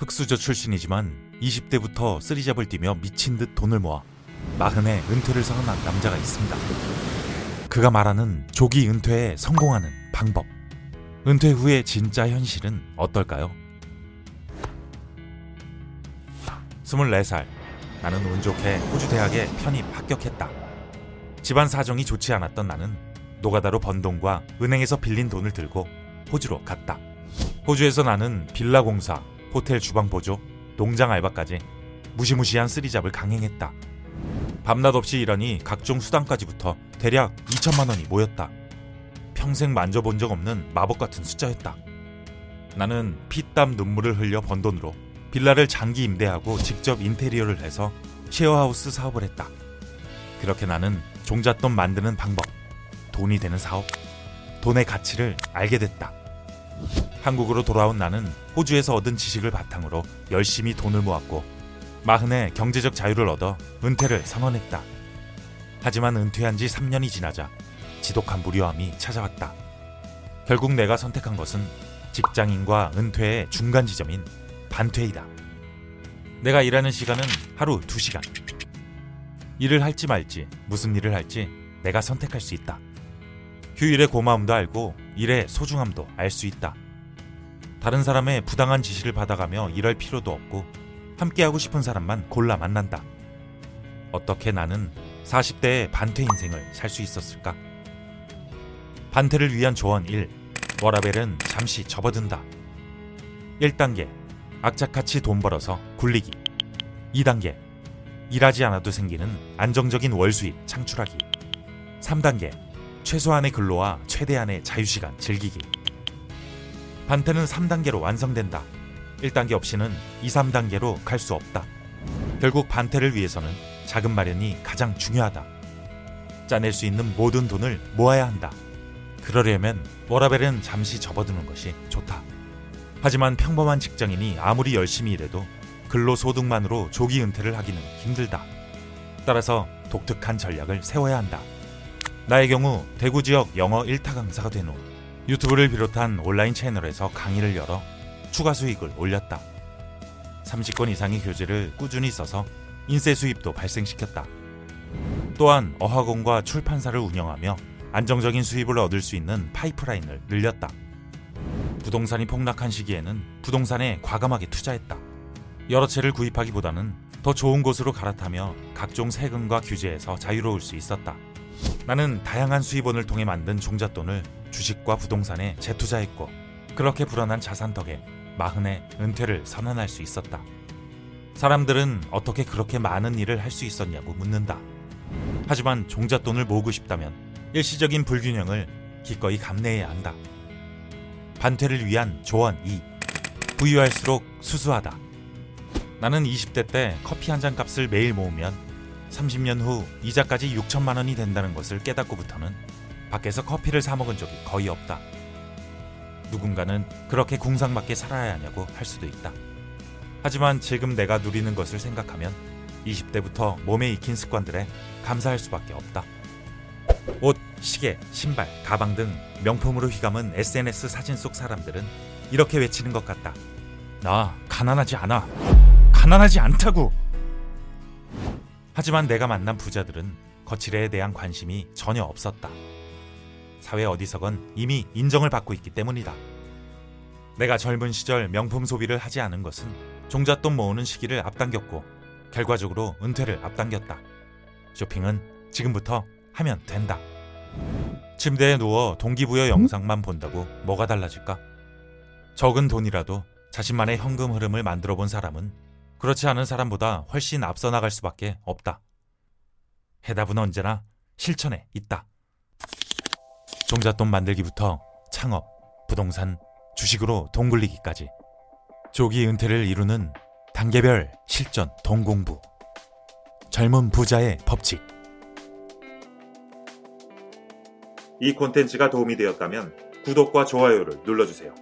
흑수저 출신이지만 20대부터 쓰리잡을 뛰며 미친 듯 돈을 모아 마흔에 은퇴를 선언한 남자가 있습니다. 그가 말하는 조기 은퇴에 성공하는 방법. 은퇴 후의 진짜 현실은 어떨까요? 24살. 나는 운 좋게 호주 대학에 편입 합격했다. 집안 사정이 좋지 않았던 나는 노가다로 번 돈과 은행에서 빌린 돈을 들고 호주로 갔다. 호주에서 나는 빌라 공사, 호텔 주방 보조, 농장 알바까지 무시무시한 쓰리잡을 강행했다. 밤낮 없이 일하니 각종 수당까지 붙어 대략 2천만 원이 모였다. 평생 만져본 적 없는 마법 같은 숫자였다. 나는 피땀 눈물을 흘려 번 돈으로 빌라를 장기 임대하고 직접 인테리어를 해서 쉐어하우스 사업을 했다. 그렇게 나는 종잣돈 만드는 방법, 돈이 되는 사업, 돈의 가치를 알게 됐다. 한국으로 돌아온 나는 호주에서 얻은 지식을 바탕으로 열심히 돈을 모았고 마흔에 경제적 자유를 얻어 은퇴를 선언했다. 하지만 은퇴한 지 3년이 지나자 지독한 무료함이 찾아왔다. 결국 내가 선택한 것은 직장인과 은퇴의 중간 지점인 반퇴이다. 내가 일하는 시간은 하루 2시간. 일을 할지 말지, 무슨 일을 할지 내가 선택할 수 있다. 휴일의 고마움도 알고 일의 소중함도 알 수 있다. 다른 사람의 부당한 지시를 받아가며 일할 필요도 없고 함께하고 싶은 사람만 골라 만난다. 어떻게 나는 40대의 반퇴 인생을 살 수 있었을까? 반퇴를 위한 조언 1. 워라벨은 잠시 접어든다. 1단계. 악착같이 돈 벌어서 굴리기. 2단계. 일하지 않아도 생기는 안정적인 월 수입 창출하기. 3단계. 최소한의 근로와 최대한의 자유시간 즐기기. 반태는 3단계로 완성된다. 1단계 없이는 2, 3단계로 갈 수 없다. 결국 반태를 위해서는 자금 마련이 가장 중요하다. 짜낼 수 있는 모든 돈을 모아야 한다. 그러려면 워라벨은 잠시 접어두는 것이 좋다. 하지만 평범한 직장인이 아무리 열심히 일해도 근로소득만으로 조기 은퇴를 하기는 힘들다. 따라서 독특한 전략을 세워야 한다. 나의 경우 대구 지역 영어 1타 강사가 된 후 유튜브를 비롯한 온라인 채널에서 강의를 열어 추가 수익을 올렸다. 30건 이상의 교재를 꾸준히 써서 인쇄 수입도 발생시켰다. 또한 어학원과 출판사를 운영하며 안정적인 수입을 얻을 수 있는 파이프라인을 늘렸다. 부동산이 폭락한 시기에는 부동산에 과감하게 투자했다. 여러 채를 구입하기보다는 더 좋은 곳으로 갈아타며 각종 세금과 규제에서 자유로울 수 있었다. 나는 다양한 수입원을 통해 만든 종잣돈을 주식과 부동산에 재투자했고 그렇게 불어난 자산 덕에 마흔에 은퇴를 선언할 수 있었다. 사람들은 어떻게 그렇게 많은 일을 할 수 있었냐고 묻는다. 하지만 종잣돈을 모으고 싶다면 일시적인 불균형을 기꺼이 감내해야 한다. 반퇴를 위한 조언 2. 부유할수록 수수하다. 나는 20대 때 커피 한 잔 값을 매일 모으면 30년 후 이자까지 6천만 원이 된다는 것을 깨닫고부터는 밖에서 커피를 사 먹은 적이 거의 없다. 누군가는 그렇게 궁상맞게 살아야 하냐고 할 수도 있다. 하지만 지금 내가 누리는 것을 생각하면 20대부터 몸에 익힌 습관들에 감사할 수밖에 없다. 옷, 시계, 신발, 가방 등 명품으로 휘감은 SNS 사진 속 사람들은 이렇게 외치는 것 같다. 나 가난하지 않아. 가난하지 않다고. 하지만 내가 만난 부자들은 거칠애에 대한 관심이 전혀 없었다. 사회 어디서건 이미 인정을 받고 있기 때문이다. 내가 젊은 시절 명품 소비를 하지 않은 것은 종잣돈 모으는 시기를 앞당겼고 결과적으로 은퇴를 앞당겼다. 쇼핑은 지금부터 하면 된다. 침대에 누워 동기부여 영상만 본다고 뭐가 달라질까? 적은 돈이라도 자신만의 현금 흐름을 만들어 본 사람은 그렇지 않은 사람보다 훨씬 앞서 나갈 수밖에 없다. 해답은 언제나 실천에 있다. 종잣돈 만들기부터 창업, 부동산, 주식으로 돈 굴리기까지. 조기 은퇴를 이루는 단계별 실전 동공부. 젊은 부자의 법칙. 이 콘텐츠가 도움이 되었다면 구독과 좋아요를 눌러주세요.